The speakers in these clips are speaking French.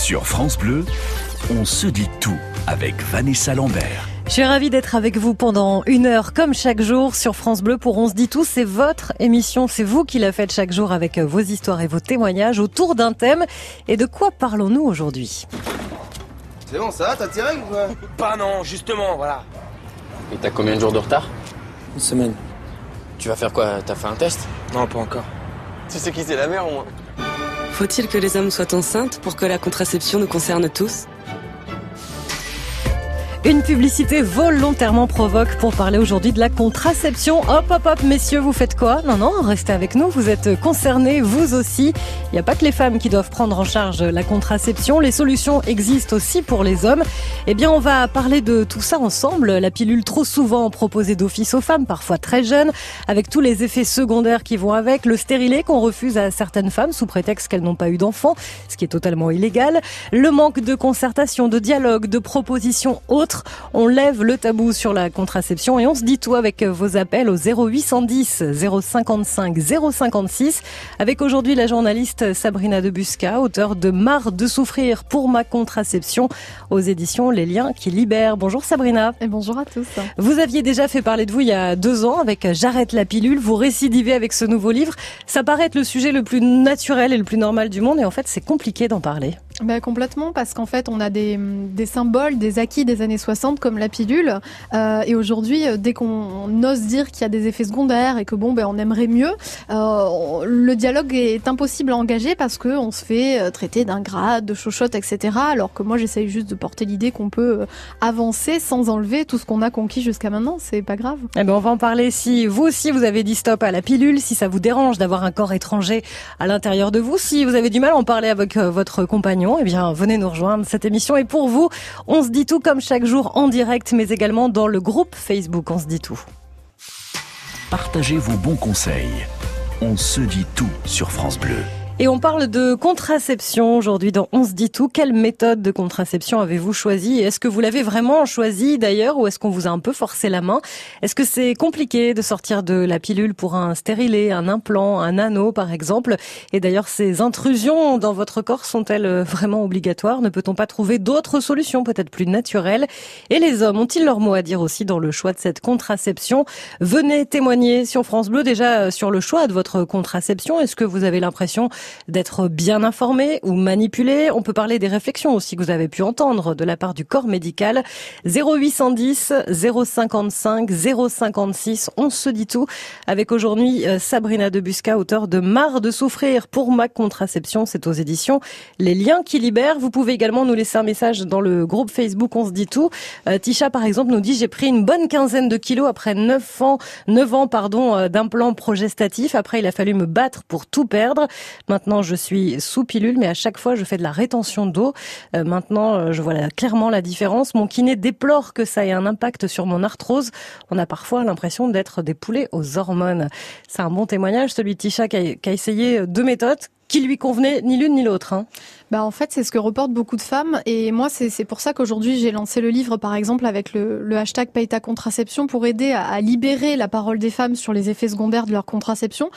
Sur France Bleu, on se dit tout avec Vanessa Lambert. Je suis ravie d'être avec vous pendant une heure, comme chaque jour, sur France Bleu pour On se dit tout. C'est votre émission, c'est vous qui la faites chaque jour avec vos histoires et vos témoignages autour d'un thème. Et de quoi parlons-nous aujourd'hui? C'est bon, ça va, t'as tiré ou quoi? Pas non, justement, voilà. Et t'as combien de jours de retard? Une semaine. Tu vas faire quoi? T'as fait un test? Non, pas encore. Tu sais qui c'est la mère au moins? Faut-il que les hommes soient enceintes pour que la contraception nous concerne tous? Une publicité volontairement provoque pour parler aujourd'hui de la contraception. Hop, hop, hop, messieurs, vous faites quoi? Non, non, restez avec nous, vous êtes concernés, vous aussi. Il n'y a pas que les femmes qui doivent prendre en charge la contraception, les solutions existent aussi pour les hommes. Eh bien, on va parler de tout ça ensemble. La pilule trop souvent proposée d'office aux femmes, parfois très jeunes, avec tous les effets secondaires qui vont avec, le stérilet qu'on refuse à certaines femmes sous prétexte qu'elles n'ont pas eu d'enfants, ce qui est totalement illégal, le manque de concertation, de dialogue, de propositions autres on lève le tabou sur la contraception et on se dit tout avec vos appels au 0810 055 056 avec aujourd'hui la journaliste Sabrina Debusca, auteure de Marre de souffrir pour ma contraception aux éditions Les Liens qui libèrent. Bonjour Sabrina. Et bonjour à tous. Vous aviez déjà fait parler de vous il y a deux ans avec J'arrête la pilule. Vous récidivez avec ce nouveau livre. Ça paraît être le sujet le plus naturel et le plus normal du monde et en fait c'est compliqué d'en parler. Ben, complètement, parce qu'en fait, on a des, des, symboles, des acquis des années 60 comme la pilule. Euh, et aujourd'hui, euh, dès qu'on ose dire qu'il y a des effets secondaires et que bon, ben, on aimerait mieux, euh, le dialogue est impossible à engager parce qu'on se fait euh, traiter d'ingrat, de chochotte, etc. Alors que moi, j'essaye juste de porter l'idée qu'on peut avancer sans enlever tout ce qu'on a conquis jusqu'à maintenant. C'est pas grave. Eh ben, on va en parler si vous aussi vous avez dit stop à la pilule, si ça vous dérange d'avoir un corps étranger à l'intérieur de vous, si vous avez du mal à en parler avec votre compagnon eh bien, venez nous rejoindre. Cette émission est pour vous. On se dit tout comme chaque jour en direct, mais également dans le groupe Facebook On se dit tout. Partagez vos bons conseils. On se dit tout sur France Bleu. Et on parle de contraception aujourd'hui dans On se dit tout. Quelle méthode de contraception avez-vous choisi? Est-ce que vous l'avez vraiment choisi d'ailleurs ou est-ce qu'on vous a un peu forcé la main? Est-ce que c'est compliqué de sortir de la pilule pour un stérilet, un implant, un anneau par exemple? Et d'ailleurs, ces intrusions dans votre corps sont-elles vraiment obligatoires? Ne peut-on pas trouver d'autres solutions peut-être plus naturelles? Et les hommes ont-ils leur mot à dire aussi dans le choix de cette contraception? Venez témoigner sur France Bleu déjà sur le choix de votre contraception. Est-ce que vous avez l'impression d'être bien informé ou manipulé. On peut parler des réflexions aussi que vous avez pu entendre de la part du corps médical. 0810 055 056. On se dit tout avec aujourd'hui euh, Sabrina Debusca, auteure de Marre de souffrir pour ma contraception. C'est aux éditions Les Liens qui libèrent. Vous pouvez également nous laisser un message dans le groupe Facebook On se dit tout. Euh, Tisha, par exemple, nous dit j'ai pris une bonne quinzaine de kilos après 9 ans, 9 ans, pardon, euh, d'implant progestatif. Après, il a fallu me battre pour tout perdre. Maintenant, je suis sous pilule, mais à chaque fois, je fais de la rétention d'eau. Euh, maintenant, euh, je vois clairement la différence. Mon kiné déplore que ça ait un impact sur mon arthrose. On a parfois l'impression d'être des poulets aux hormones. C'est un bon témoignage, celui de Tisha qui a, qui a essayé deux méthodes qui lui convenait ni l'une ni l'autre. Hein. Bah en fait, c'est ce que reportent beaucoup de femmes. Et moi, c'est pour ça qu'aujourd'hui, j'ai lancé le livre, par exemple, avec le, le hashtag Paye ta contraception pour aider à, à, libérer la parole des femmes sur les effets secondaires de leur contraception.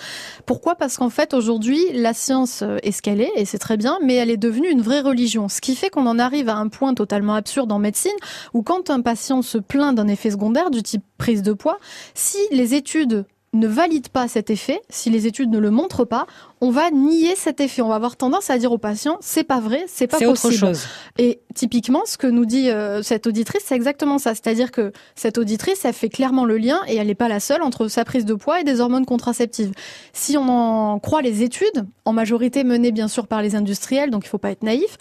Pourquoi? Parce qu'en fait, aujourd'hui, la science est ce qu'elle est, et c'est très bien, mais elle est devenue une vraie religion. Ce qui fait qu'on en arrive à un point totalement absurde en médecine, où quand un patient se plaint d'un effet secondaire du type prise de poids, si les études ne valide pas cet effet, si les études ne le montrent pas, on va nier cet effet. On va avoir tendance à dire aux patients, c'est pas vrai, c'est pas possible. Autre chose. Et typiquement, ce que nous dit euh, cette auditrice, c'est exactement ça. C'est-à-dire que cette auditrice, elle fait clairement le lien, et elle n'est pas la seule, entre sa prise de poids et des hormones contraceptives. Si on en croit les études, en majorité menées bien sûr par les industriels, donc il faut pas être naïf,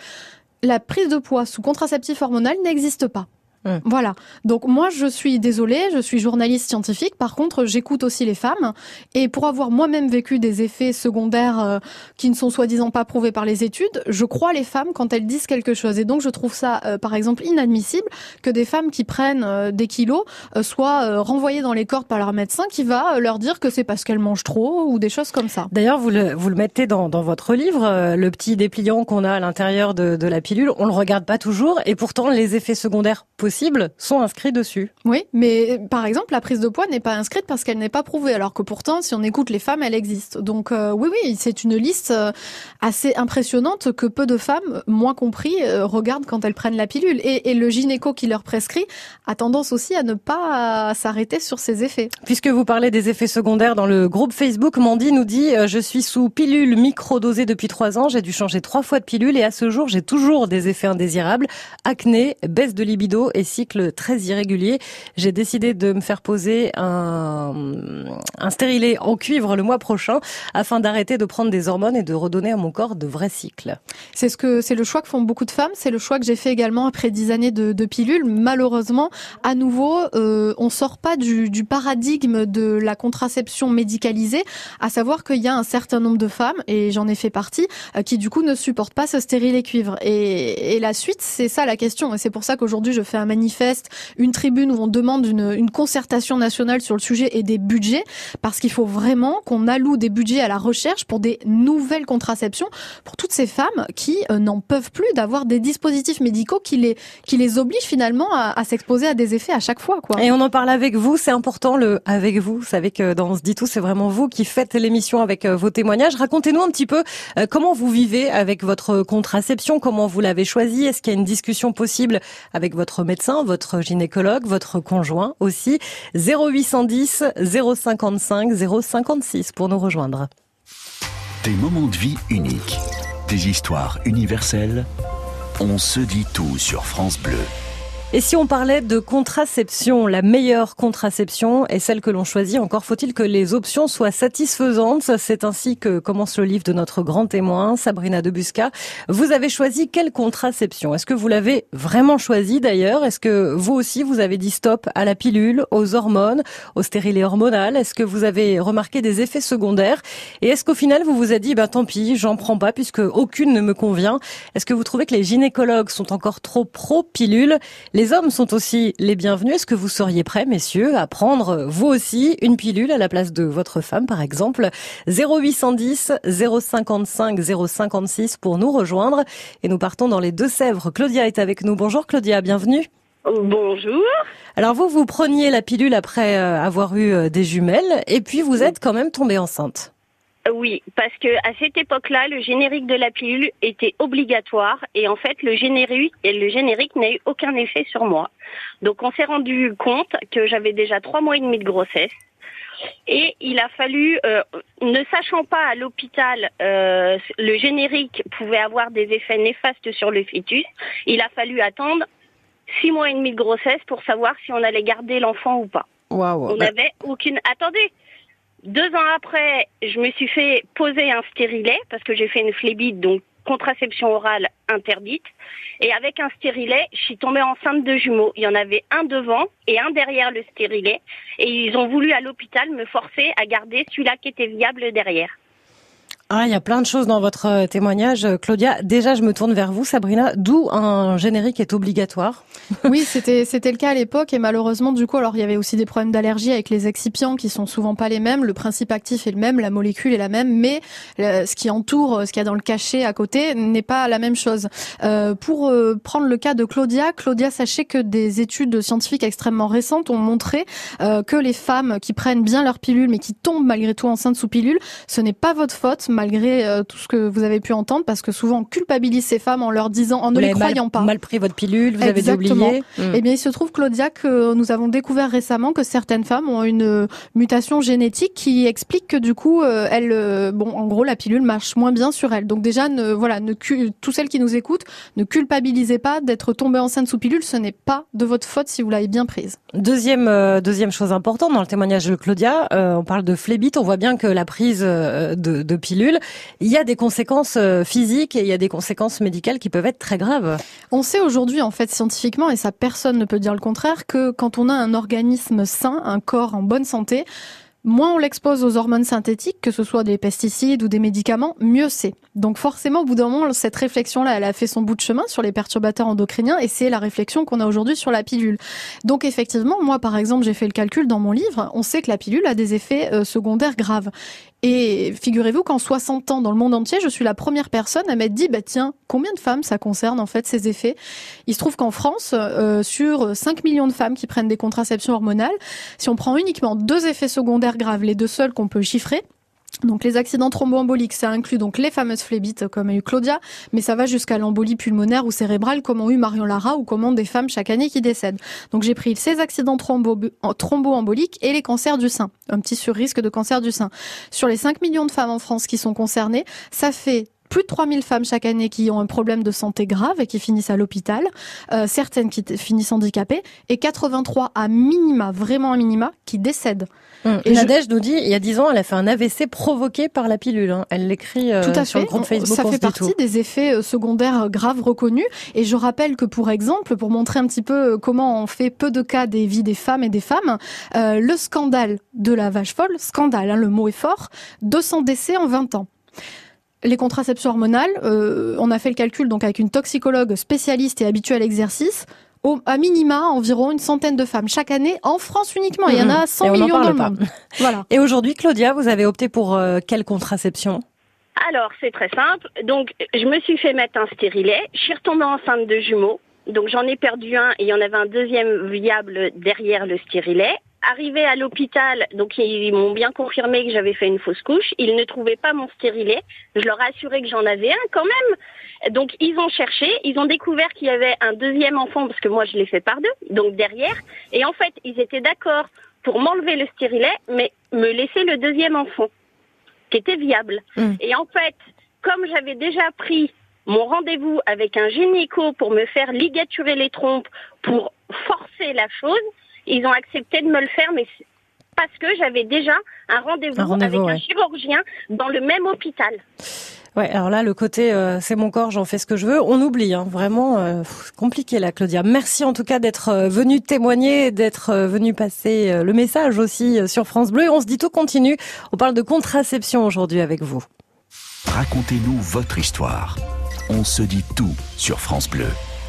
la prise de poids sous contraceptif hormonal n'existe pas. Mmh. Voilà. Donc moi, je suis désolée, je suis journaliste scientifique. Par contre, j'écoute aussi les femmes. Et pour avoir moi-même vécu des effets secondaires euh, qui ne sont soi-disant pas prouvés par les études, je crois les femmes quand elles disent quelque chose. Et donc, je trouve ça, euh, par exemple, inadmissible que des femmes qui prennent euh, des kilos soient renvoyées dans les cordes par leur médecin qui va leur dire que c'est parce qu'elles mangent trop ou des choses comme ça. D'ailleurs, vous le, vous le mettez dans, dans votre livre, le petit dépliant qu'on a à l'intérieur de, de la pilule, on le regarde pas toujours. Et pourtant, les effets secondaires possibles possibles sont inscrits dessus. Oui, mais par exemple, la prise de poids n'est pas inscrite parce qu'elle n'est pas prouvée, alors que pourtant, si on écoute les femmes, elle existe. Donc euh, oui, oui, c'est une liste euh, assez impressionnante que peu de femmes, moi compris, euh, regardent quand elles prennent la pilule. Et, et, le gynéco qui leur prescrit a tendance aussi à ne pas s'arrêter sur ses effets. Puisque vous parlez des effets secondaires dans le groupe Facebook, Mandy nous dit je suis sous pilule micro-dosée depuis trois ans, j'ai dû changer trois fois de pilule et à ce jour j'ai toujours des effets indésirables, acné, baisse de libido et cycle très irrégulier. J'ai décidé de me faire poser un, un stérilet en cuivre le mois prochain afin d'arrêter de prendre des hormones et de redonner à mon corps de vrais cycles. C'est ce que c'est le choix que font beaucoup de femmes. C'est le choix que j'ai fait également après dix années de, pilules. Malheureusement, à nouveau, euh, on sort pas du, du, paradigme de la contraception médicalisée, à savoir qu'il y a un certain nombre de femmes, et j'en ai fait partie, euh, qui du coup ne supportent pas ce stérilet cuivre. Et, et la suite, c'est ça la question. Et c'est pour ça qu'aujourd'hui, je fais un manifeste, une tribune où on demande une, concertation nationale sur le sujet et des budgets, parce qu'il faut vraiment qu'on alloue des budgets à la recherche pour des nouvelles contraceptions pour toutes ces femmes qui euh, n'en peuvent plus d'avoir des dispositifs médicaux qui les qui les obligent finalement à, à s'exposer à des effets à chaque fois quoi. Et on en parle avec vous, c'est important le avec vous. Vous savez que dans On se dit tout, c'est vraiment vous qui faites l'émission avec euh, vos témoignages. Racontez-nous un petit peu euh, comment vous vivez avec votre contraception, comment vous l'avez choisie, est-ce qu'il y a une discussion possible avec votre médecin, votre gynécologue, votre conjoint aussi 0810 055 056 pour nous rejoindre. Des moments de vie uniques, des histoires universelles. On se dit tout sur France Bleu. Et si on parlait de contraception, la meilleure contraception est celle que l'on choisit. Encore faut-il que les options soient satisfaisantes. C'est ainsi que commence le livre de notre grand témoin, Sabrina Debusca. Vous avez choisi quelle contraception? Est-ce que vous l'avez vraiment choisi d'ailleurs? Est-ce que vous aussi vous avez dit stop à la pilule, aux hormones, au stérilet hormonal Est-ce que vous avez remarqué des effets secondaires? Et est-ce qu'au final vous vous êtes dit, bah tant pis, j'en prends pas puisque aucune ne me convient? Est-ce que vous trouvez que les gynécologues sont encore trop pro-pilule? Les hommes sont aussi les bienvenus. Est-ce que vous seriez prêts, messieurs, à prendre vous aussi une pilule à la place de votre femme, par exemple? 0810 055 056 pour nous rejoindre. Et nous partons dans les Deux-Sèvres. Claudia est avec nous. Bonjour Claudia, bienvenue. Bonjour. Alors vous, vous preniez la pilule après euh, avoir eu des jumelles et puis vous êtes quand même tombée enceinte. Oui, parce que à cette époque-là, le générique de la pilule était obligatoire et en fait, le générique et le générique n'a eu aucun effet sur moi. Donc, on s'est rendu compte que j'avais déjà trois mois et demi de grossesse. Et il a fallu, euh, ne sachant pas à l'hôpital, euh, le générique pouvait avoir des effets néfastes sur le fœtus. Il a fallu attendre six mois et demi de grossesse pour savoir si on allait garder l'enfant ou pas. Wow, on n'avait aucune. Attendez, deux ans après, je me suis fait poser un stérilet parce que j'ai fait une phlébite, donc contraception orale interdite. Et avec un stérilet, je suis tombée enceinte de jumeaux. Il y en avait un devant et un derrière le stérilet. Et ils ont voulu à l'hôpital me forcer à garder celui-là qui était viable derrière. Ah, il y a plein de choses dans votre témoignage, Claudia. Déjà, je me tourne vers vous, Sabrina. D'où un générique est obligatoire Oui, c'était c'était le cas à l'époque et malheureusement, du coup, alors il y avait aussi des problèmes d'allergie avec les excipients qui sont souvent pas les mêmes. Le principe actif est le même, la molécule est la même, mais euh, ce qui entoure, ce qu'il y a dans le cachet à côté, n'est pas la même chose. Euh, pour euh, prendre le cas de Claudia, Claudia, sachez que des études scientifiques extrêmement récentes ont montré euh, que les femmes qui prennent bien leur pilule mais qui tombent malgré tout enceintes sous pilule, ce n'est pas votre faute malgré euh, tout ce que vous avez pu entendre, parce que souvent on culpabilise ces femmes en leur disant, en ne les croyant mal, pas. Mal pris votre pilule, vous avez oublié. Mm. Eh bien, il se trouve, Claudia, que nous avons découvert récemment que certaines femmes ont une mutation génétique qui explique que du coup, euh, elles, bon, en gros, la pilule marche moins bien sur elles. Donc déjà, ne, voilà, ne tous celles qui nous écoutent, ne culpabilisez pas d'être tombée enceinte sous pilule. Ce n'est pas de votre faute si vous l'avez bien prise. Deuxième, euh, deuxième chose importante dans le témoignage de Claudia, euh, on parle de phlébite. On voit bien que la prise de, de pilule il y a des conséquences physiques et il y a des conséquences médicales qui peuvent être très graves. On sait aujourd'hui, en fait, scientifiquement, et ça personne ne peut dire le contraire, que quand on a un organisme sain, un corps en bonne santé, moins on l'expose aux hormones synthétiques, que ce soit des pesticides ou des médicaments, mieux c'est. Donc forcément, au bout d'un moment, cette réflexion-là, elle a fait son bout de chemin sur les perturbateurs endocriniens et c'est la réflexion qu'on a aujourd'hui sur la pilule. Donc effectivement, moi par exemple, j'ai fait le calcul dans mon livre, on sait que la pilule a des effets euh, secondaires graves. Et figurez-vous qu'en 60 ans, dans le monde entier, je suis la première personne à m'être dit, bah tiens, combien de femmes ça concerne en fait ces effets? Il se trouve qu'en France, euh, sur 5 millions de femmes qui prennent des contraceptions hormonales, si on prend uniquement deux effets secondaires graves, les deux seuls qu'on peut chiffrer, donc les accidents thromboemboliques, ça inclut donc les fameuses phlébites comme a eu Claudia, mais ça va jusqu'à l'embolie pulmonaire ou cérébrale comme ont eu Marion Lara ou comme ont des femmes chaque année qui décèdent. Donc j'ai pris ces accidents thromboemboliques et les cancers du sein, un petit sur-risque de cancer du sein. Sur les 5 millions de femmes en France qui sont concernées, ça fait plus de 3000 femmes chaque année qui ont un problème de santé grave et qui finissent à l'hôpital, euh, certaines qui finissent handicapées, et 83 à minima, vraiment à minima, qui décèdent. Hum. Et Nadège nous dit, il y a 10 ans, elle a fait un AVC provoqué par la pilule. Hein. Elle l'écrit euh, tout à sur fait. le groupe Facebook. Ça fait partie des effets euh, secondaires graves reconnus. Et je rappelle que, pour exemple, pour montrer un petit peu comment on fait peu de cas des vies des femmes et des femmes, euh, le scandale de la vache folle, scandale, hein, le mot est fort, 200 décès en 20 ans les contraceptions hormonales, euh, on a fait le calcul donc avec une toxicologue spécialiste et habituée à l'exercice. Au, à minima, environ une centaine de femmes chaque année en France uniquement. Il y en a 100 Mhm. Et on n'en millions dans parle le pas. monde. Voilà. Et aujourd'hui, Claudia, vous avez opté pour euh, quelle contraception? Alors, c'est très simple. Donc, je me suis fait mettre un stérilet. Je suis retombée enceinte de jumeaux. Donc, j'en ai perdu un et il y en avait un deuxième viable derrière le stérilet. Arrivé à l'hôpital, donc ils m'ont bien confirmé que j'avais fait une fausse couche. Ils ne trouvaient pas mon stérilet. Je leur ai assuré que j'en avais un quand même. Donc ils ont cherché, ils ont découvert qu'il y avait un deuxième enfant parce que moi je l'ai fait par deux, donc derrière. Et en fait, ils étaient d'accord pour m'enlever le stérilet, mais me laisser le deuxième enfant qui était viable. Mm. Et en fait, comme j'avais déjà pris mon rendez-vous avec un gynéco pour me faire ligaturer les trompes pour forcer la chose, ils ont accepté de me le faire, mais c'est parce que j'avais déjà un rendez-vous avec un chirurgien dans le même hôpital. Ouais, alors là, le côté euh, c'est mon corps, j'en fais ce que je veux, on oublie, hein, vraiment euh, compliqué là, Claudia. Merci en tout cas d'être euh, venue témoigner, d'être euh, venue passer euh, le message aussi sur France Bleu. Et on se dit tout continue. On parle de contraception aujourd'hui avec vous. Racontez-nous votre histoire. On se dit tout sur France Bleu.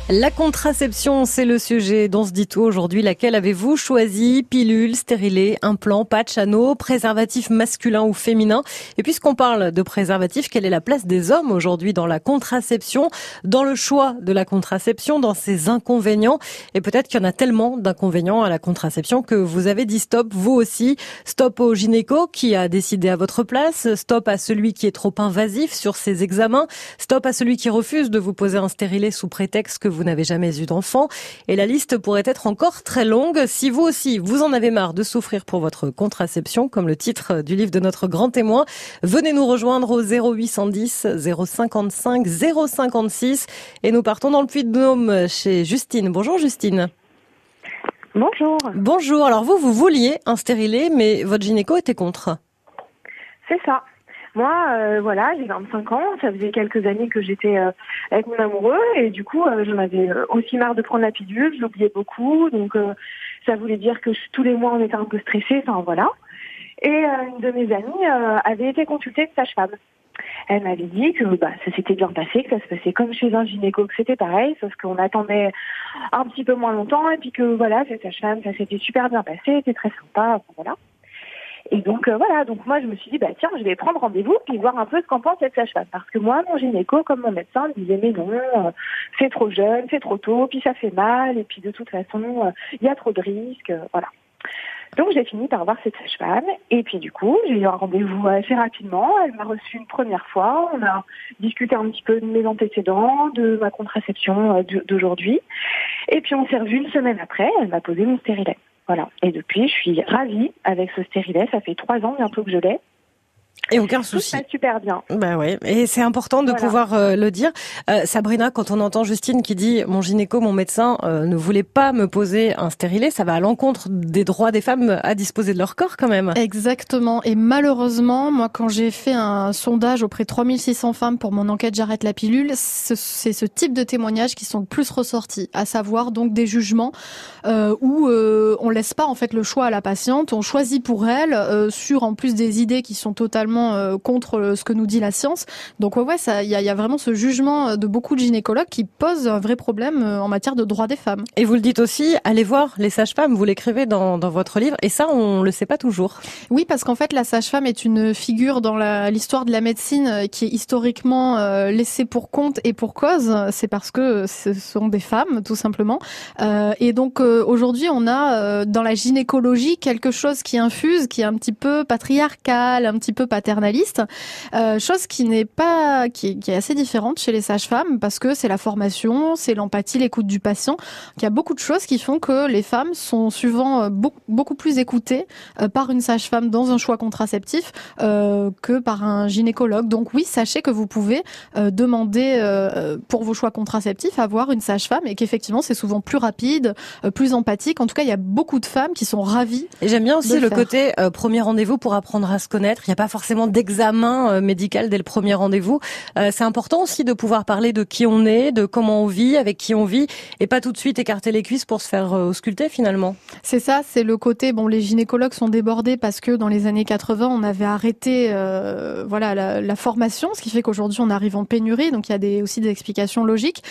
La contraception, c'est le sujet dont se dit tout aujourd'hui. Laquelle avez-vous choisi? Pilule, stérilet, implant, patch, anneau, préservatif masculin ou féminin Et puisqu'on parle de préservatif, quelle est la place des hommes aujourd'hui dans la contraception, dans le choix de la contraception, dans ses inconvénients? Et peut-être qu'il y en a tellement d'inconvénients à la contraception que vous avez dit stop, vous aussi. Stop au gynéco qui a décidé à votre place. Stop à celui qui est trop invasif sur ses examens. Stop à celui qui refuse de vous poser un stérilet sous prétexte que vous n'avez jamais eu d'enfant. Et la liste pourrait être encore très longue. Si vous aussi, vous en avez marre de souffrir pour votre contraception, comme le titre du livre de notre grand témoin, venez nous rejoindre au 0810 055 056 et nous partons dans le Puy-de-Dôme chez Justine. Bonjour Justine. Bonjour, Bonjour. Alors vous, vous vouliez un stérilet, mais votre gynéco était contre. c'est ça. Moi, euh, voilà, j'ai 25 ans, ça faisait quelques années que j'étais euh, avec mon amoureux et du coup, euh, j'en avais euh, aussi marre de prendre la pilule, je l'oubliais beaucoup, donc euh, ça voulait dire que tous les mois on était un peu stressés, enfin voilà. Et euh, une de mes amies avait été consultée une sage-femme. Elle m'avait dit que bah, ça s'était bien passé, que ça se passait comme chez un gynéco, que c'était pareil, sauf qu'on attendait un petit peu moins longtemps et puis que voilà, cette sage-femme, ça s'était super bien passé, c'était très sympa, enfin, voilà. Et donc euh, voilà, donc moi je me suis dit bah tiens, je vais prendre rendez-vous puis voir un peu ce qu'en pense cette sage-femme parce que moi mon gynéco comme mon médecin disait mais non, euh, c'est trop jeune, c'est trop tôt, puis ça fait mal et puis de toute façon euh, il y a trop de risques, euh, voilà. Donc j'ai fini par voir cette sage-femme et puis du coup j'ai eu un rendez-vous assez rapidement. Elle m'a reçu une première fois. On a discuté un petit peu de mes antécédents, de ma contraception d'aujourd'hui. Et puis on s'est revu une semaine après. Elle m'a posé mon stérilet. Voilà. Et depuis, je suis ravie avec ce stérilet. Ça fait trois ans bientôt que je l'ai. Et aucun Tout se souci. passe super bien. Bah ouais, et c'est important de Voilà. pouvoir euh, le dire. Euh, Sabrina, quand on entend Justine qui dit mon gynéco, mon médecin euh, ne voulait pas me poser un stérilet, ça va à l'encontre des droits des femmes à disposer de leur corps quand même. Exactement. Et malheureusement, moi, quand j'ai fait un sondage auprès de 3600 femmes pour mon enquête J'arrête la pilule, ce- c'est ce type de témoignages qui sont le plus ressortis, à savoir donc des jugements euh, où euh, on laisse pas en fait le choix à la patiente, on choisit pour elle euh, sur en plus des idées qui sont totalement totalement euh, contre ce que nous dit la science. Donc ouais, ouais, il y a, y a, vraiment ce jugement de beaucoup de gynécologues qui pose un vrai problème en matière de droits des femmes. Et vous le dites aussi, allez voir les sages-femmes, vous l'écrivez dans, dans votre livre, et ça, on le sait pas toujours. Oui, parce qu'en fait, la sage-femme est une figure dans l'histoire de la médecine qui est historiquement laissée pour compte et pour cause. C'est parce que ce sont des femmes, tout simplement. Euh, et donc aujourd'hui, on a dans la gynécologie quelque chose qui infuse, qui est un petit peu patriarcal, un petit peu paternaliste, euh, chose qui n'est pas, qui, qui, est assez différente chez les sages-femmes parce que c'est la formation, c'est l'empathie, l'écoute du patient. Il y a beaucoup de choses qui font que les femmes sont souvent euh, beaucoup, beaucoup plus écoutées euh, par une sage-femme dans un choix contraceptif euh, que par un gynécologue. Donc oui, sachez que vous pouvez euh, demander euh, pour vos choix contraceptifs à voir une sage-femme et qu'effectivement c'est souvent plus rapide, plus empathique. En tout cas, il y a beaucoup de femmes qui sont ravies. Et j'aime bien aussi le côté premier rendez-vous pour apprendre à se connaître. Il n'y a pas forcément d'examen euh, médical dès le premier rendez-vous. Euh, c'est important aussi de pouvoir parler de qui on est, de comment on vit, avec qui on vit, et pas tout de suite écarter les cuisses pour se faire ausculter finalement. C'est ça, c'est le côté. Bon, les gynécologues sont débordés parce que dans les années 80, on avait arrêté, voilà, la, la, formation, ce qui fait qu'aujourd'hui on arrive en pénurie. Donc il y a des, aussi des explications logiques.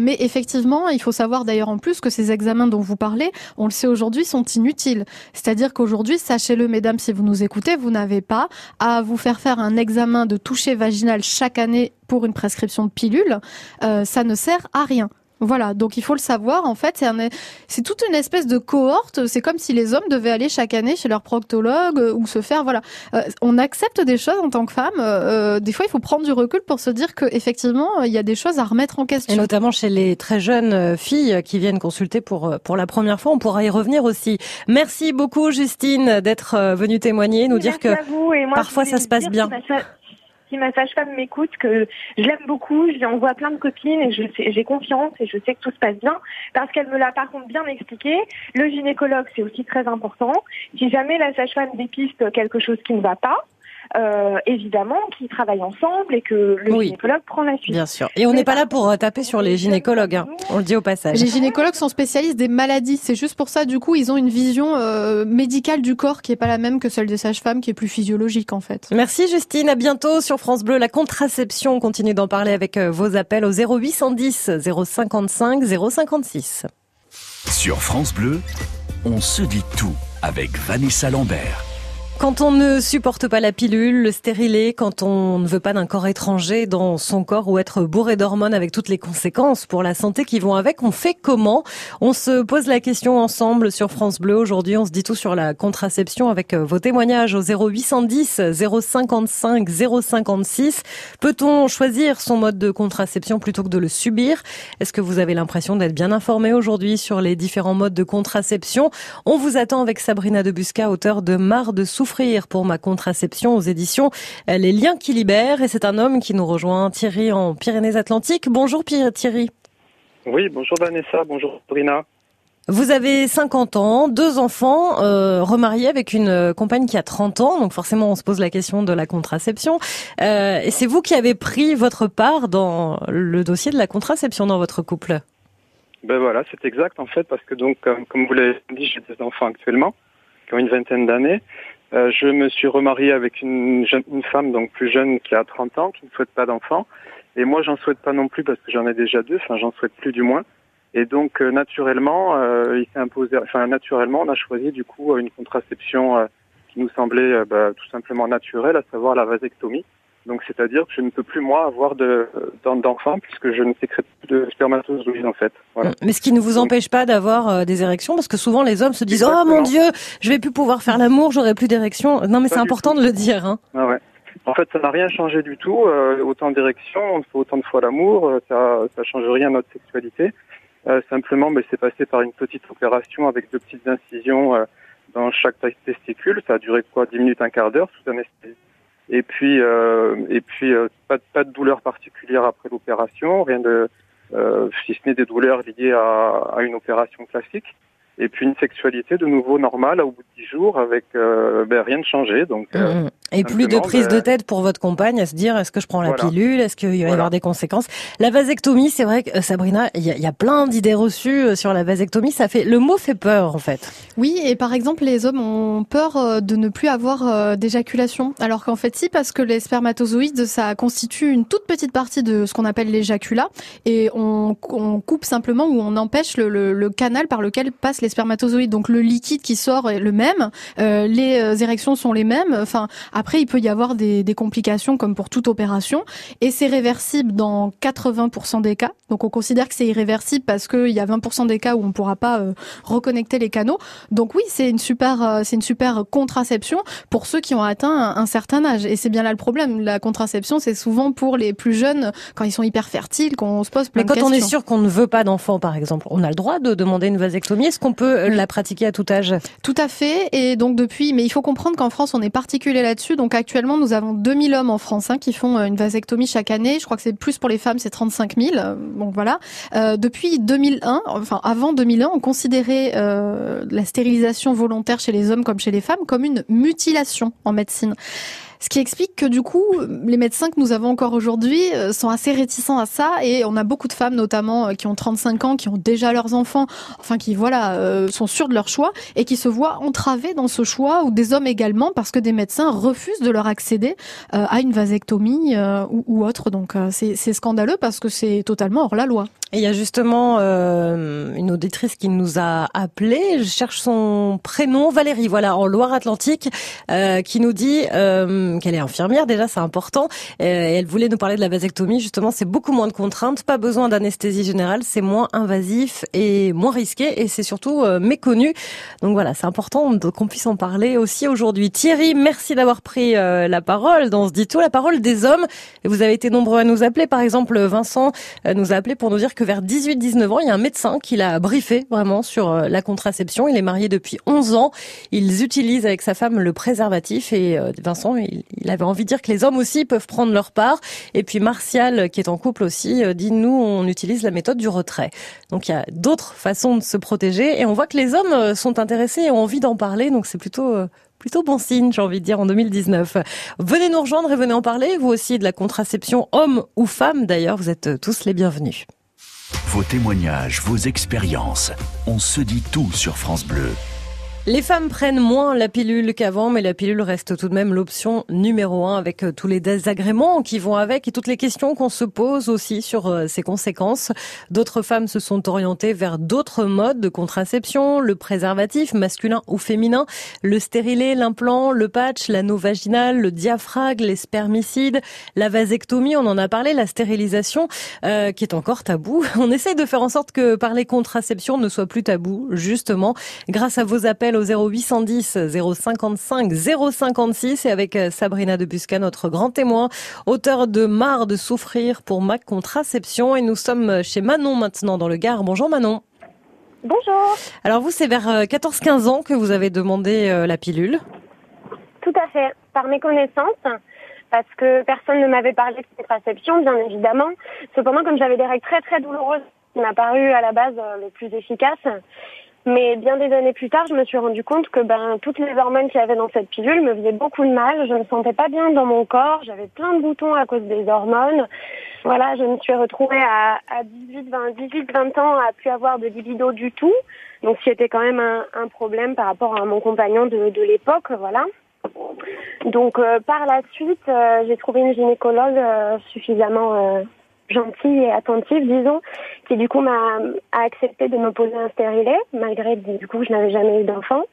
mais effectivement, il faut savoir d'ailleurs en plus que ces examens dont vous parlez, on le sait aujourd'hui, sont inutiles. C'est-à-dire qu'aujourd'hui, sachez-le, mesdames, si vous nous écoutez, vous n'avez pas à vous faire faire un examen de toucher vaginal chaque année pour une prescription de pilule. Euh, ça ne sert à rien. Voilà, donc il faut le savoir. En fait, c'est toute une espèce de cohorte. C'est comme si les hommes devaient aller chaque année chez leur proctologue euh, ou se faire. Voilà, euh, on accepte des choses en tant que femme. Euh, des fois, il faut prendre du recul pour se dire que effectivement, il y a des choses à remettre en question. Et notamment chez les très jeunes filles qui viennent consulter pour pour la première fois. On pourra y revenir aussi. Merci beaucoup, Justine, d'être venue témoigner, nous dire que parfois ça se passe bien si ma sage-femme m'écoute, que je l'aime beaucoup, je lui envoie plein de copines et j'ai confiance et je sais que tout se passe bien parce qu'elle me l'a par contre bien expliqué. Le gynécologue, c'est aussi très important. Si jamais la sage-femme dépiste quelque chose qui ne va pas, euh, évidemment, qui travaillent ensemble et que le gynécologue prend la suite. Bien sûr. Et on n'est pas là pour euh, taper sur les gynécologues, hein. on le dit au passage. Les gynécologues sont spécialistes des maladies. C'est juste pour ça, du coup, ils ont une vision euh, médicale du corps qui est pas la même que celle des sages-femmes, qui est plus physiologique en fait. Merci Justine, à bientôt sur France Bleu. La contraception, on continue d'en parler avec vos appels au 0810 055 056. Sur France Bleu, on se dit tout avec Vanessa Lambert. Quand on ne supporte pas la pilule, le stérilet, quand on ne veut pas d'un corps étranger dans son corps ou être bourré d'hormones avec toutes les conséquences pour la santé qui vont avec, on fait comment? On se pose la question ensemble sur France Bleu. Aujourd'hui, on se dit tout sur la contraception avec euh, vos témoignages au 0810 055 056. Peut-on choisir son mode de contraception plutôt que de le subir? Est-ce que vous avez l'impression d'être bien informé aujourd'hui sur les différents modes de contraception? On vous attend avec Sabrina Debusca, auteur de Marre de souffrir souffrir pour ma contraception aux éditions Les Liens qui libèrent. Et c'est un homme qui nous rejoint, Thierry, en Pyrénées-Atlantiques. Bonjour Thierry. Oui, bonjour Vanessa, bonjour Brina. Vous avez 50 ans, deux enfants, euh, remariés avec une compagne qui a 30 ans, donc forcément on se pose la question de la contraception. Euh, et c'est vous qui avez pris votre part dans le dossier de la contraception dans votre couple? Ben voilà, c'est exact en fait, parce que donc comme, vous l'avez dit, j'ai des enfants actuellement qui ont une vingtaine d'années. Euh, je me suis remarié avec une, jeune, une femme donc plus jeune qui a 30 ans, qui ne souhaite pas d'enfant. Et moi, j'en souhaite pas non plus parce que j'en ai déjà deux. Enfin, j'en souhaite plus du moins. Et donc, euh, naturellement, euh, il s'est imposé. Enfin, naturellement, on a choisi du coup une contraception qui nous semblait bah, tout simplement naturelle, à savoir la vasectomie. Donc, c'est-à-dire que je ne peux plus, moi, avoir d'enfants puisque je ne sécrète plus de spermatozoïdes, en fait. Voilà. Mais ce qui ne vous empêche pas d'avoir euh, des érections, parce que souvent les hommes se disent « Oh mon Dieu, je vais plus pouvoir faire l'amour, j'aurai plus d'érection ». Non, mais c'est important de le dire. Hein. Ah ouais. En fait, ça n'a rien changé du tout. Euh, autant d'érections, on fait autant de fois l'amour, euh, ça ça change rien à notre sexualité. Euh, simplement, mais ben, c'est passé par une petite opération avec deux petites incisions dans chaque testicule. Ça a duré quoi 10 minutes, un quart d'heure sous anesthésie. Et puis, euh, et puis euh, pas, pas de douleur particulière après l'opération, rien de, euh, si ce n'est des douleurs liées à, à, une opération classique. Et puis une sexualité de nouveau normale au bout de 10 jours avec ben, rien de changé. Donc, mmh. Et plus de prise de ben, tête pour votre compagne à se dire est-ce que je prends la Voilà. pilule, est-ce qu'il va y Voilà. avoir des conséquences? La vasectomie, c'est vrai que euh, Sabrina, il y, a- il y a plein d'idées reçues euh, sur la vasectomie. Ça fait le mot fait peur en fait. Oui, et par exemple, les hommes ont peur euh, de ne plus avoir euh, d'éjaculation. Alors qu'en fait, si, parce que les spermatozoïdes, ça constitue une toute petite partie de ce qu'on appelle l'éjaculat. Et on, on coupe simplement ou on empêche le, le- le canal par lequel passent les spermatozoïdes. Donc le liquide qui sort est le même, euh, les euh, érections sont les mêmes. Enfin, après, il peut y avoir des, des complications comme pour toute opération. Et c'est réversible dans 80% des cas. Donc on considère que c'est irréversible parce qu'il y a 20% des cas où on ne pourra pas euh, reconnecter les canaux. Donc oui, c'est une super, euh, c'est une super contraception pour ceux qui ont atteint un, un certain âge. Et c'est bien là le problème. La contraception, c'est souvent pour les plus jeunes, quand ils sont hyper fertiles, qu'on se pose plein Mais quand de on questions. est sûr qu'on ne veut pas d'enfant, par exemple, on a le droit de demander une vasectomie. Est-ce qu'on peut euh, la pratiquer à tout âge Tout à fait. Et donc depuis, mais il faut comprendre qu'en France, on est particulier là-dessus. Donc actuellement, nous avons 2000 hommes en France hein, qui font euh, une vasectomie chaque année. Je crois que c'est plus pour les femmes, c'est 35 000. Euh, Donc voilà. Euh, depuis 2001, enfin avant 2001, on considérait euh, la stérilisation volontaire chez les hommes comme chez les femmes comme une mutilation en médecine. Ce qui explique que du coup, les médecins que nous avons encore aujourd'hui euh, sont assez réticents à ça et on a beaucoup de femmes notamment euh, qui ont 35 ans, qui ont déjà leurs enfants, enfin qui voilà, euh, sont sûrs de leur choix et qui se voient entravés dans ce choix ou des hommes également parce que des médecins refusent de leur accéder euh, à une vasectomie euh, ou, ou autre. Donc euh, c'est scandaleux parce que c'est totalement hors la loi. Et il y a justement une auditrice qui nous a appelé. Je cherche son prénom, Valérie. Voilà, en Loire-Atlantique, qui nous dit euh, qu'elle est infirmière. Déjà, c'est important. Euh, Et elle voulait nous parler de la vasectomie. Justement, c'est beaucoup moins de contraintes, pas besoin d'anesthésie générale, c'est moins invasif et moins risqué, et c'est surtout euh, méconnu. Donc voilà, c'est important qu'on puisse en parler aussi aujourd'hui. Thierry, merci d'avoir pris euh, la parole dans ce dit tout, la parole des hommes. Et vous avez été nombreux à nous appeler. Par exemple, Vincent nous a appelé pour nous dire que vers 18-19 ans, il y a un médecin qui l'a briefé vraiment sur la contraception. Il est marié depuis 11 ans. Ils utilisent avec sa femme le préservatif et Vincent, il, avait envie de dire que les hommes aussi peuvent prendre leur part. Et puis Martial, qui est en couple aussi, euh, dit nous, on utilise la méthode du retrait. Donc il y a d'autres façons de se protéger et on voit que les hommes euh, sont intéressés et ont envie d'en parler. Donc c'est plutôt euh, plutôt bon signe, j'ai envie de dire, en 2019. Venez nous rejoindre et venez en parler, vous aussi, de la contraception, homme ou femme d'ailleurs, vous êtes tous les bienvenus. Vos témoignages, vos expériences. On se dit tout sur France Bleu. Les femmes prennent moins la pilule qu'avant, mais la pilule reste tout de même l'option numéro un avec euh, tous les désagréments qui vont avec et toutes les questions qu'on se pose aussi sur euh, ses conséquences. D'autres femmes se sont orientées vers d'autres modes de contraception, le préservatif masculin ou féminin, le stérilet, l'implant, le patch, l'anneau vaginal, le diaphragme, les spermicides, la vasectomie, on en a parlé, la stérilisation euh, qui est encore tabou. On essaye de faire en sorte que parler contraception ne soit plus tabou, justement, grâce à vos appels au 0810 055 056 et avec euh, Sabrina Debusca, notre grand témoin, auteur de Marre de souffrir pour ma contraception. Et nous sommes chez Manon maintenant dans le Gard. Bonjour Manon. Bonjour. Alors vous, c'est vers euh, 14-15 ans que vous avez demandé euh, la pilule. Tout à fait, par mes connaissances, parce que personne ne m'avait parlé de contraception, bien évidemment. Cependant, comme j'avais des règles très très douloureuses, qui m'a paru à la base euh, le plus efficace. Mais bien des années plus tard, je me suis rendu compte que ben toutes les hormones qu'il y avait dans cette pilule me faisaient beaucoup de mal. Je me sentais pas bien dans mon corps. J'avais plein de boutons à cause des hormones. Voilà, je me suis retrouvée à, à 18, 20, 18, 20 ans à plus avoir de libido du tout. Donc c'était quand même un, un problème par rapport à mon compagnon de, de l'époque, voilà. Donc euh, par la suite, euh, j'ai trouvé une gynécologue euh, suffisamment gentille et attentive, disons, qui du coup m'a accepté de me poser un stérilet, malgré du coup je n'avais jamais eu d'enfant.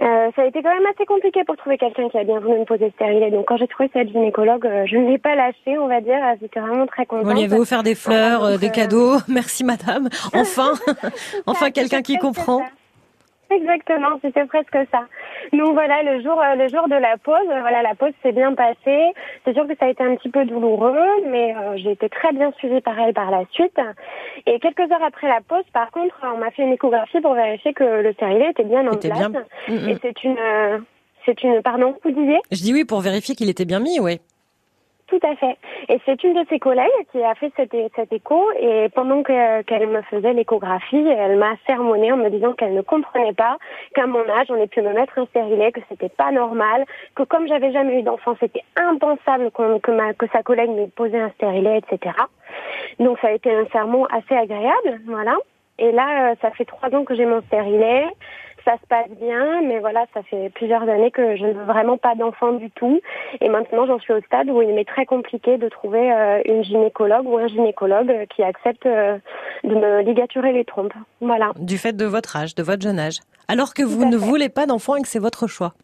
Euh, ça a été quand même assez compliqué pour trouver quelqu'un qui a bien voulu me poser stérilet. Donc quand j'ai trouvé cette gynécologue, euh, je ne l'ai pas lâchée, on va dire. J'étais vraiment très contente. On lui avait offert des fleurs, euh, donc, des euh, cadeaux. Merci madame. Enfin, enfin quelqu'un qui comprend. Exactement, c'était presque ça. Donc voilà, le jour, euh, le jour de la pause, euh, voilà, la pause s'est bien passée. C'est sûr que ça a été un petit peu douloureux, mais euh, j'ai été très bien suivie par elle par la suite. Et quelques heures après la pause, par contre, on m'a fait une échographie pour vérifier que le stérilet était bien en Était place. bien. Mm, mm. Et c'est une, euh, c'est une, pardon, vous disiez? Je dis oui pour vérifier qu'il était bien mis, oui. Tout à fait. Et c'est une de ses collègues qui a fait cet, écho et pendant qu'elle me faisait l'échographie, elle m'a sermonné en me disant qu'elle ne comprenait pas qu'à mon âge, on ait pu me mettre un stérilet, que c'était pas normal, que comme j'avais jamais eu d'enfant, c'était impensable que, ma, que sa collègue m'ait posé un stérilet, etc. Donc ça a été un sermon assez agréable, voilà. Et là, ça fait trois ans que j'ai mon stérilet ça se passe bien, mais voilà, ça fait plusieurs années que je ne veux vraiment pas d'enfant du tout. Et maintenant, j'en suis au stade où il m'est très compliqué de trouver euh, une gynécologue ou un gynécologue qui accepte euh, de me ligaturer les trompes. Voilà. Du fait de votre âge, de votre jeune âge. Alors que vous ne voulez pas d'enfant et que c'est votre choix.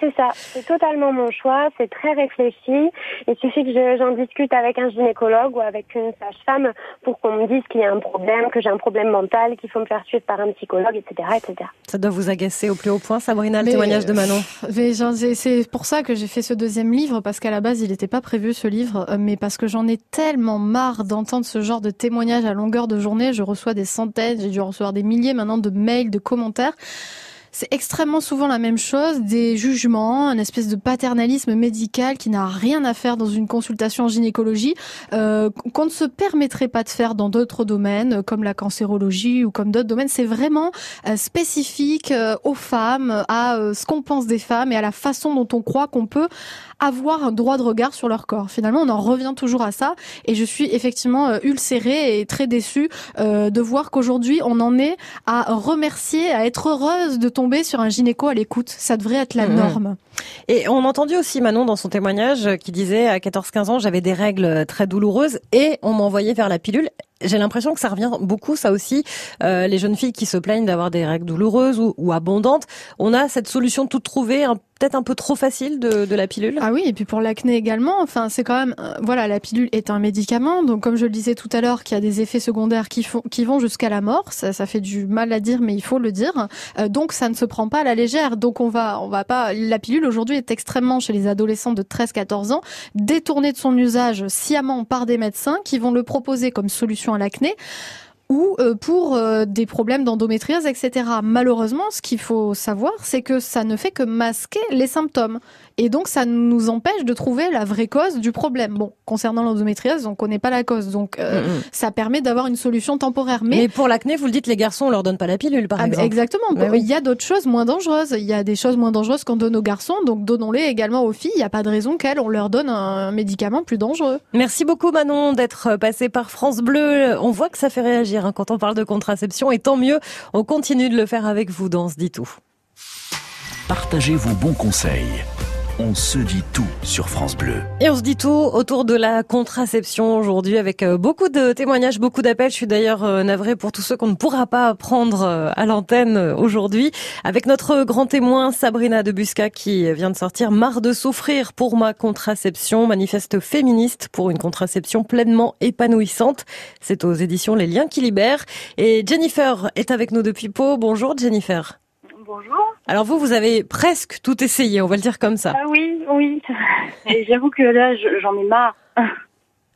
C'est ça, c'est totalement mon choix, c'est très réfléchi. Il suffit que j'en discute avec un gynécologue ou avec une sage-femme pour qu'on me dise qu'il y a un problème, que j'ai un problème mental, qu'il faut me faire suivre par un psychologue, etc., etc. Ça doit vous agacer au plus haut point, Sabrina, le témoignage de Manon? C'est pour ça que j'ai fait ce deuxième livre, parce qu'à la base, il n'était pas prévu ce livre, euh, mais parce que j'en ai tellement marre d'entendre ce genre de témoignages à longueur de journée. Je reçois des centaines, j'ai dû recevoir des milliers maintenant de mails, de commentaires. C'est extrêmement souvent la même chose, des jugements, un espèce de paternalisme médical qui n'a rien à faire dans une consultation en gynécologie, euh, qu'on ne se permettrait pas de faire dans d'autres domaines, comme la cancérologie ou comme d'autres domaines. C'est vraiment euh, spécifique euh, aux femmes, à euh, ce qu'on pense des femmes et à la façon dont on croit qu'on peut avoir un droit de regard sur leur corps. Finalement, on en revient toujours à ça. Et je suis effectivement ulcérée et très déçue de voir qu'aujourd'hui, on en est à remercier, à être heureuse de tomber sur un gynéco à l'écoute. Ça devrait être la mmh. norme. Et on a entendu aussi Manon dans son témoignage qui disait à 14-15 ans, j'avais des règles très douloureuses et on m'envoyait vers la pilule. J'ai l'impression que ça revient beaucoup, ça aussi, euh, les jeunes filles qui se plaignent d'avoir des règles douloureuses ou, ou, abondantes. On a cette solution toute trouvée, peut-être un peu trop facile de, de, la pilule. Ah oui, et puis pour l'acné également. Enfin, c'est quand même, euh, voilà, la pilule est un médicament, donc comme je le disais tout à l'heure, qui a des effets secondaires qui font, qui vont jusqu'à la mort. Ça, ça fait du mal à dire, mais il faut le dire. Euh, donc ça ne se prend pas à la légère. Donc on va, on va pas. La pilule aujourd'hui est extrêmement chez les adolescents de 13-14 ans détournée de son usage sciemment par des médecins qui vont le proposer comme solution à l'acné ou euh, pour euh, des problèmes d'endométriose, etc. Malheureusement, ce qu'il faut savoir, c'est que ça ne fait que masquer les symptômes. Et donc, ça nous empêche de trouver la vraie cause du problème. Bon, concernant l'endométriose, on connaît pas la cause. Donc, euh, mm, mm. ça permet d'avoir une solution temporaire. Mais, Mais pour l'acné, vous le dites, les garçons, on leur donne pas la pilule, par ah, exemple. Exactement. Bah il y a d'autres choses moins dangereuses. Il y a des choses moins dangereuses qu'on donne aux garçons. Donc, donnons-les également aux filles. Il n'y a pas de raison qu'elles, on leur donne un médicament plus dangereux. Merci beaucoup, Manon, d'être passée par France Bleu. On voit que ça fait réagir hein, quand on parle de contraception. Et tant mieux, on continue de le faire avec vous dans Ce dit tout. Partagez vos bons conseils on se dit tout sur France Bleu. Et on se dit tout autour de la contraception aujourd'hui avec euh, beaucoup de témoignages, beaucoup d'appels. Je suis d'ailleurs euh, navrée pour tous ceux qu'on ne pourra pas prendre euh, à l'antenne aujourd'hui. Avec notre grand témoin Sabrina Debusca qui vient de sortir Marre de souffrir pour ma contraception, manifeste féministe pour une contraception pleinement épanouissante. C'est aux éditions Les Liens qui libèrent. Et Jennifer est avec nous depuis Pau. Bonjour Jennifer. Bonjour. Alors vous, vous avez presque tout essayé, on va le dire comme ça. Ah oui, oui. Et j'avoue que là, j'en ai marre.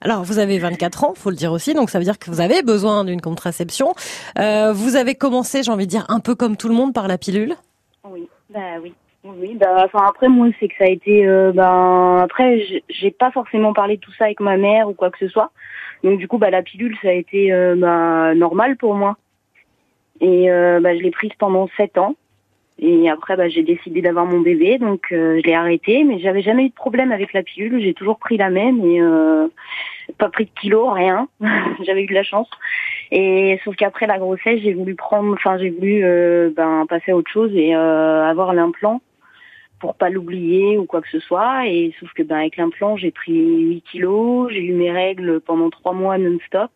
Alors, vous avez 24 ans, faut le dire aussi, donc ça veut dire que vous avez besoin d'une contraception. Euh, vous avez commencé, j'ai envie de dire, un peu comme tout le monde par la pilule? Oui, bah oui. Oui, bah, enfin après moi c'est que ça a été, euh, ben après j'ai pas forcément parlé de tout ça avec ma mère ou quoi que ce soit, donc du coup bah la pilule ça a été euh, bah, normal pour moi et bah, je l'ai prise pendant 7 ans et après, bah, j'ai décidé d'avoir mon bébé, donc euh, je l'ai arrêté. Mais j'avais jamais eu de problème avec la pilule. J'ai toujours pris la même et euh, pas pris de kilos, rien. j'avais eu de la chance. Et sauf qu'après la grossesse, j'ai voulu prendre, enfin j'ai voulu euh, ben, passer à autre chose et avoir l'implant pour pas l'oublier ou quoi que ce soit. Et sauf que ben avec l'implant, j'ai pris 8 kilos. J'ai eu mes règles pendant trois mois non-stop.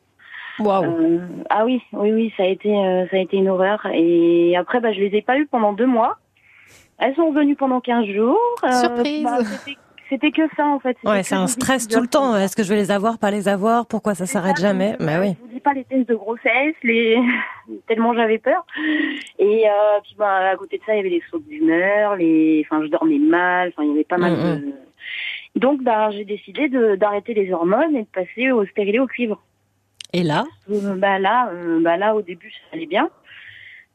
Euh, ah oui, oui, oui, ça a été, euh, ça a été une horreur. Et après, bah, je les ai pas eues pendant deux mois. Elles sont revenues pendant 15 jours. Euh, Surprise. Bah, c'était que ça en fait. Ouais, c'est un stress tout le temps. Est-ce que je vais les avoir, pas les avoir? Pourquoi ça s'arrête jamais? Bah oui. Je vous dis pas les tests de grossesse, les tellement j'avais peur. Et euh, puis bah à côté de ça, il y avait les sautes d'humeur, les, enfin je dormais mal, enfin il y avait pas mal mm, de. Mm. Donc bah j'ai décidé de d'arrêter les hormones et de passer au stérilet au cuivre. Et là euh, Bah là, euh, bah là au début ça allait bien,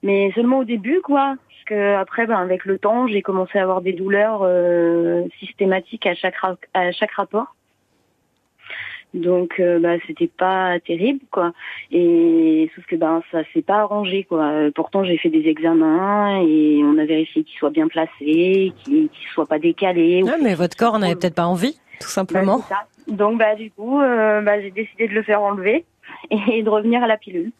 mais seulement au début quoi. Parce que après, ben avec le temps, j'ai commencé à avoir des douleurs euh, systématiques à chaque à chaque rapport. Donc euh, bah c'était pas terrible quoi. Et sauf que ben ça s'est pas arrangé quoi. Pourtant j'ai fait des examens et on a vérifié qu'il soit bien placé, qu'il qu'il soit pas décalé. Ouais, mais votre corps n'avait peut-être pas envie, tout simplement. Bah, ça. Donc bah du coup euh, bah, j'ai décidé de le faire enlever et de revenir à la pilule.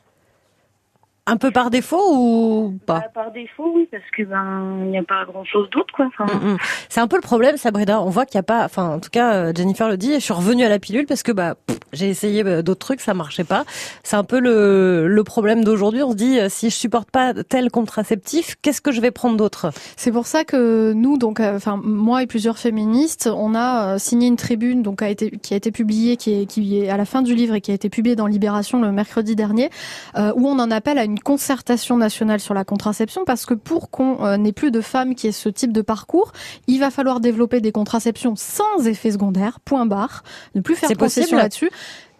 Un peu par défaut ou pas Bah, par défaut oui parce que ben il n'y a pas grand chose d'autre quoi. Enfin, Mm, mm. C'est un peu le problème, Sabrina. On voit qu'il n'y a pas, enfin, en tout cas, euh, Jennifer le dit. Je suis revenue à la pilule parce que bah, j'ai essayé euh, d'autres trucs, ça marchait pas. C'est un peu le, le problème d'aujourd'hui. On se dit, euh, si je supporte pas tel contraceptif, qu'est-ce que je vais prendre d'autre? C'est pour ça que nous, donc, euh, enfin moi et plusieurs féministes, on a signé une tribune, donc a été, qui a été publiée, qui est, qui est à la fin du livre et qui a été publiée dans Libération le mercredi dernier, euh, où on en appelle à une concertation nationale sur la contraception, parce que pour qu'on euh, n'ait plus de femmes qui aient ce type de parcours, il va falloir développer des contraceptions sans effet secondaire, point barre, ne plus faire concession là-dessus.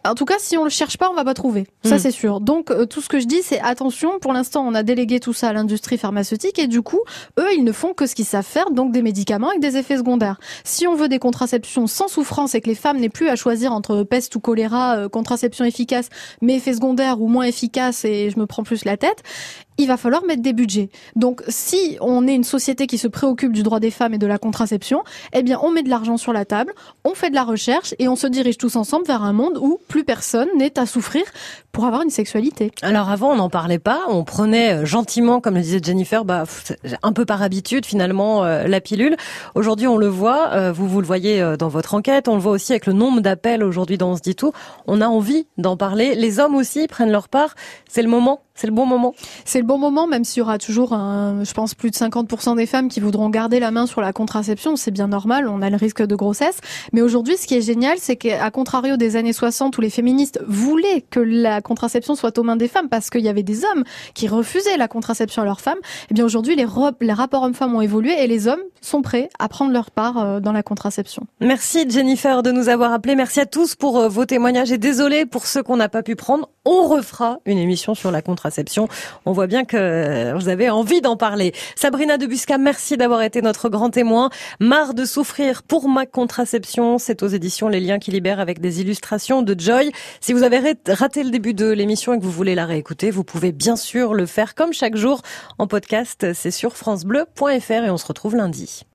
En tout cas, si on le cherche pas, on va pas trouver. Ça, Mm. c'est sûr. Donc, euh, tout ce que je dis, c'est attention. Pour l'instant, on a délégué tout ça à l'industrie pharmaceutique et du coup, eux, ils ne font que ce qu'ils savent faire, donc des médicaments avec des effets secondaires. Si on veut des contraceptions sans souffrance et que les femmes n'aient plus à choisir entre peste ou choléra, euh, contraception efficace, mais effets secondaires ou moins efficace et je me prends plus la tête, il va falloir mettre des budgets. Donc, si on est une société qui se préoccupe du droit des femmes et de la contraception, eh bien, on met de l'argent sur la table, on fait de la recherche et on se dirige tous ensemble vers un monde où plus personne n'est à souffrir pour avoir une sexualité. Alors avant, on n'en parlait pas. On prenait euh, gentiment, comme le disait Jennifer, bah, un peu par habitude finalement euh, la pilule. Aujourd'hui, on le voit. euh, vous vous le voyez dans votre enquête. On le voit aussi avec le nombre d'appels aujourd'hui dans On se dit tout. On a envie d'en parler. Les hommes aussi prennent leur part. C'est le moment. C'est le bon moment. C'est le bon moment, même s'il y aura toujours, un, je pense, plus de 50% des femmes qui voudront garder la main sur la contraception. C'est bien normal, on a le risque de grossesse. Mais aujourd'hui, ce qui est génial, c'est qu'à contrario des années 60 où les féministes voulaient que la contraception soit aux mains des femmes parce qu'il y avait des hommes qui refusaient la contraception à leurs femmes, eh bien aujourd'hui, les rapports hommes-femmes ont évolué et les hommes sont prêts à prendre leur part euh, dans la contraception. Merci Jennifer de nous avoir appelés. Merci à tous pour euh, vos témoignages et désolé pour ceux qu'on n'a pas pu prendre. On refera une émission sur la contraception. On voit bien que vous avez envie d'en parler. Sabrina Debusca, merci d'avoir été notre grand témoin. Marre de souffrir pour ma contraception. C'est aux éditions Les Liens qui libèrent avec des illustrations de Joy. Si vous avez raté le début de l'émission et que vous voulez la réécouter, vous pouvez bien sûr le faire comme chaque jour en podcast. C'est sur francebleu.fr et on se retrouve lundi.